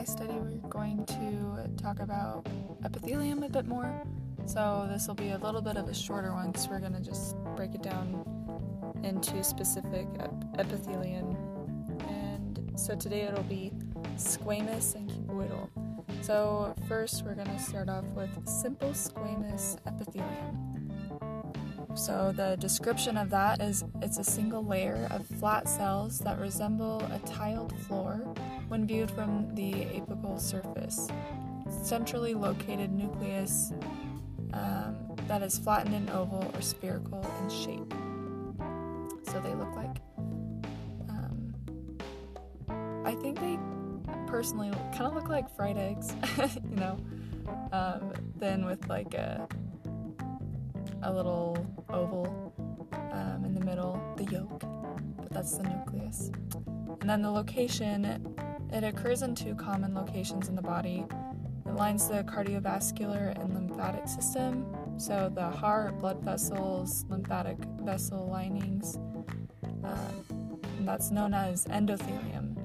my study, we're going to talk about epithelium a bit more. So, this will be a little bit of a shorter one because we're going to just break it down into specific ep- epithelium. And so, today it'll be squamous and cuboidal. So, first, we're going to start off with simple squamous epithelium. So, the description of that is it's a single layer of flat cells that resemble a tiled floor when viewed from the apical surface. Centrally located nucleus um, that is flattened and oval or spherical in shape. So, they look like. Um, I think they personally kind of look like fried eggs, you know, um, then with like a a little oval um, in the middle, the yolk, but that's the nucleus. And then the location, it occurs in two common locations in the body. It lines the cardiovascular and lymphatic system, so the heart, blood vessels, lymphatic vessel linings. Uh, that's known as endothelium.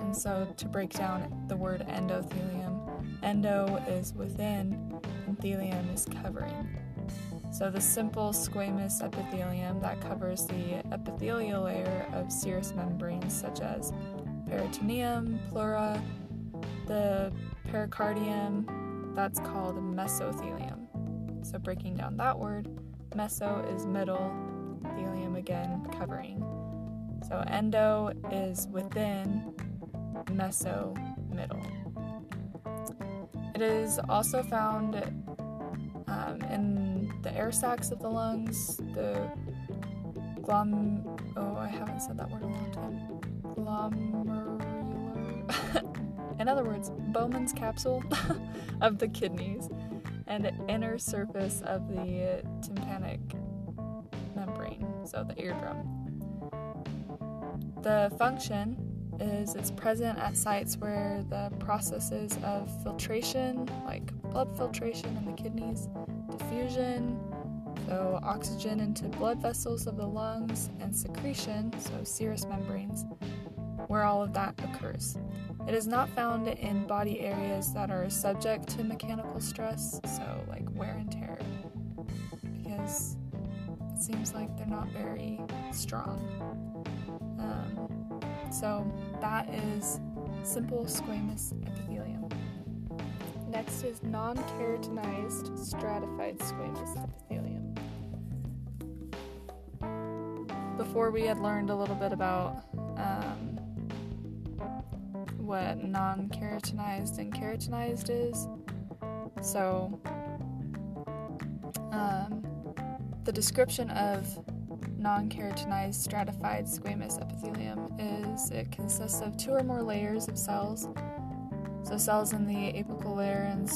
And so, to break down the word endothelium, endo is within, and thelium is covering. So, the simple squamous epithelium that covers the epithelial layer of serous membranes such as peritoneum, pleura, the pericardium, that's called mesothelium. So, breaking down that word, meso is middle, thelium again covering. So, endo is within, meso, middle. It is also found um, in the air sacs of the lungs, the glom. Oh, I haven't said that word in a long time. Glomerular. in other words, Bowman's capsule of the kidneys and the inner surface of the tympanic membrane, so the eardrum. The function is it's present at sites where the processes of filtration, like blood filtration in the kidneys, diffusion, so oxygen into blood vessels of the lungs, and secretion, so serous membranes, where all of that occurs. It is not found in body areas that are subject to mechanical stress, so like wear and tear, because it seems like they're not very strong. Um, so that is simple squamous epithelium. Next is non keratinized stratified squamous epithelium. Before we had learned a little bit about what non keratinized and keratinized is. So, um, the description of non keratinized stratified squamous epithelium is it consists of two or more layers of cells so, cells in the apical layer and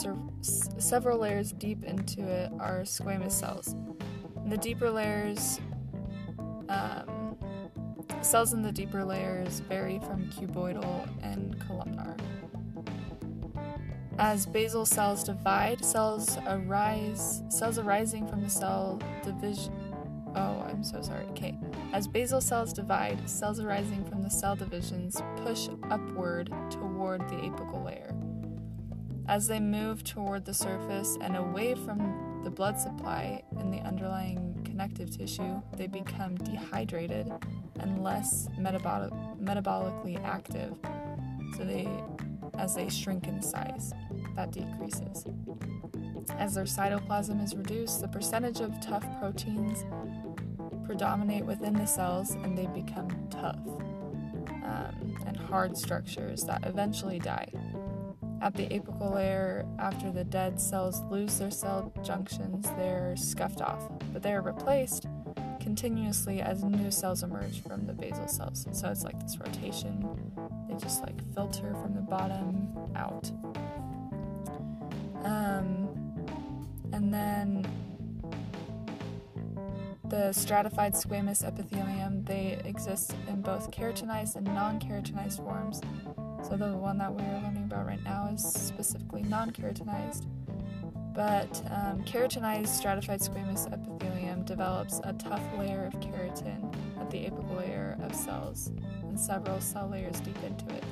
several layers deep into it are squamous cells. In the deeper layers, um, cells in the deeper layers vary from cuboidal and columnar. As basal cells divide, cells arise, cells arising from the cell division. Oh, I'm so sorry. Okay. As basal cells divide, cells arising from the cell divisions push upward toward the apical layer. As they move toward the surface and away from the blood supply in the underlying connective tissue, they become dehydrated and less metabolic, metabolically active. So they as they shrink in size, that decreases. As their cytoplasm is reduced, the percentage of tough proteins predominate within the cells and they become tough um, and hard structures that eventually die. At the apical layer, after the dead cells lose their cell junctions, they're scuffed off, but they are replaced continuously as new cells emerge from the basal cells. So it's like this rotation. They just like filter from the bottom out. Um, and then the stratified squamous epithelium, they exist in both keratinized and non keratinized forms. So, the one that we're learning about right now is specifically non keratinized. But um, keratinized stratified squamous epithelium develops a tough layer of keratin at the apical layer of cells and several cell layers deep into it.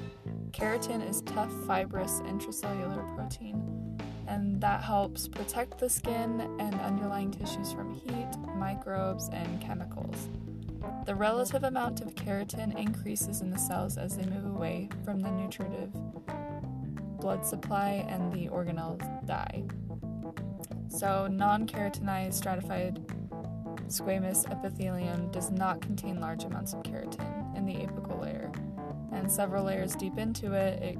keratin is tough, fibrous intracellular protein, and that helps protect the skin and underlying tissues from heat, microbes, and chemicals. The relative amount of keratin increases in the cells as they move away from the nutritive blood supply and the organelles die. So, non keratinized stratified squamous epithelium does not contain large amounts of keratin in the apical layer, and several layers deep into it, it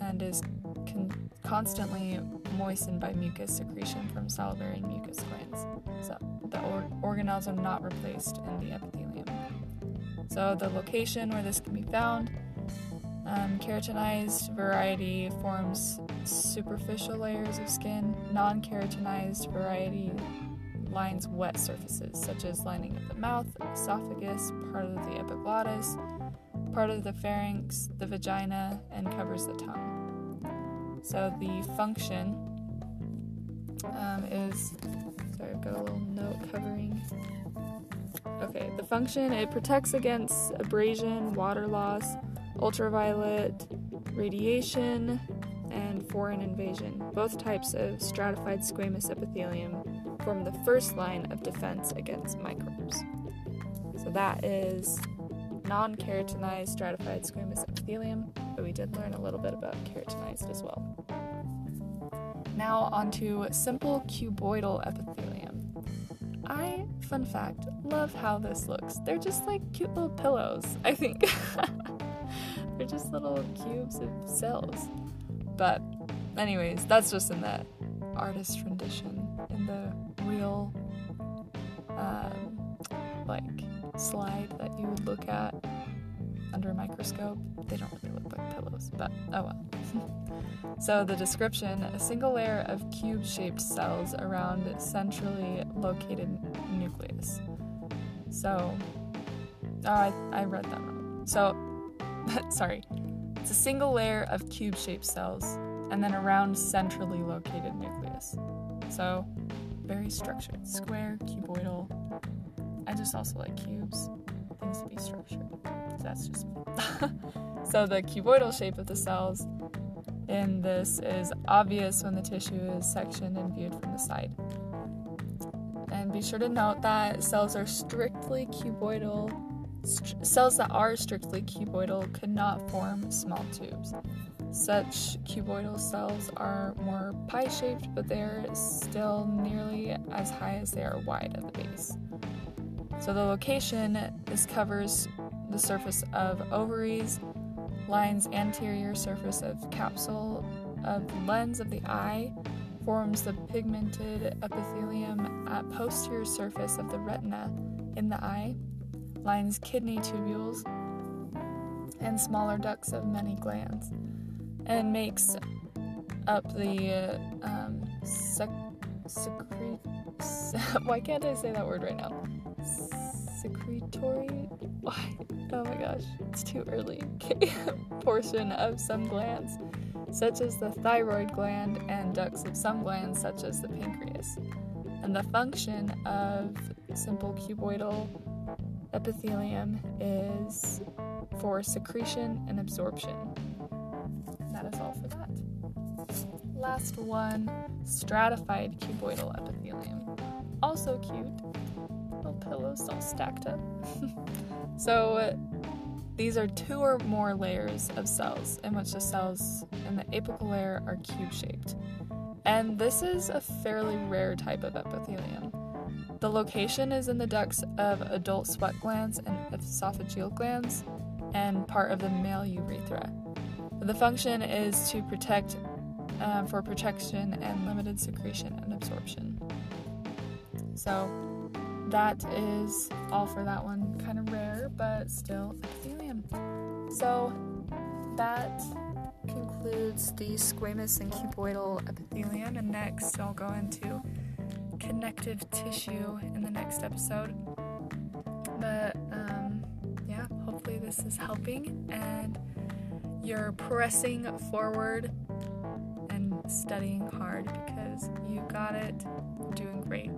and is con- constantly moistened by mucus secretion from salivary and mucus glands. So the or- organelles are not replaced in the epithelium. So the location where this can be found, um, keratinized variety forms superficial layers of skin. Non-keratinized variety lines wet surfaces, such as lining of the mouth, esophagus, part of the epiglottis, part of the pharynx, the vagina, and covers the tongue. So the function um, is sorry, I've got a little note covering. Okay, the function it protects against abrasion, water loss, ultraviolet radiation, and foreign invasion. Both types of stratified squamous epithelium form the first line of defense against microbes. So that is non keratinized stratified squamous epithelium, but we did learn a little bit about keratinized as well. Now, onto simple cuboidal epithelium. I, fun fact, love how this looks. They're just like cute little pillows, I think. They're just little cubes of cells. But, anyways, that's just in the artist rendition. In the real, um, like, slide that you would look at under a microscope, they don't really look like pillows, but oh well. so, the description a single layer of cube shaped cells around centrally located nucleus. So, oh, I, I read that wrong. So, sorry, it's a single layer of cube shaped cells and then around centrally located nucleus. So, very structured square, cuboidal. I just also like cubes, things to be structured. That's just so the cuboidal shape of the cells in this is obvious when the tissue is sectioned and viewed from the side. And be sure to note that cells are strictly cuboidal. St- cells that are strictly cuboidal cannot form small tubes. Such cuboidal cells are more pie shaped, but they are still nearly as high as they are wide at the base. So the location this covers the surface of ovaries, lines anterior surface of capsule of lens of the eye, forms the pigmented epithelium at posterior surface of the retina in the eye, lines kidney tubules and smaller ducts of many glands, and makes up the uh, um, sec-. Why can't I say that word right now? Secretory. Why? Oh my gosh, it's too early. portion of some glands, such as the thyroid gland, and ducts of some glands, such as the pancreas. And the function of simple cuboidal epithelium is for secretion and absorption. That is all for that. Last one stratified cuboidal epithelium. Also cute. Little pillows all stacked up. so, these are two or more layers of cells in which the cells in the apical layer are cube shaped. And this is a fairly rare type of epithelium. The location is in the ducts of adult sweat glands and esophageal glands and part of the male urethra. The function is to protect um, for protection and limited secretion and absorption. So that is all for that one. Kind of rare, but still epithelium. So that concludes the squamous and cuboidal epithelium, and next I'll go into connective tissue in the next episode. But um, yeah, hopefully this is helping and you're pressing forward and studying hard because you got it. You're doing great.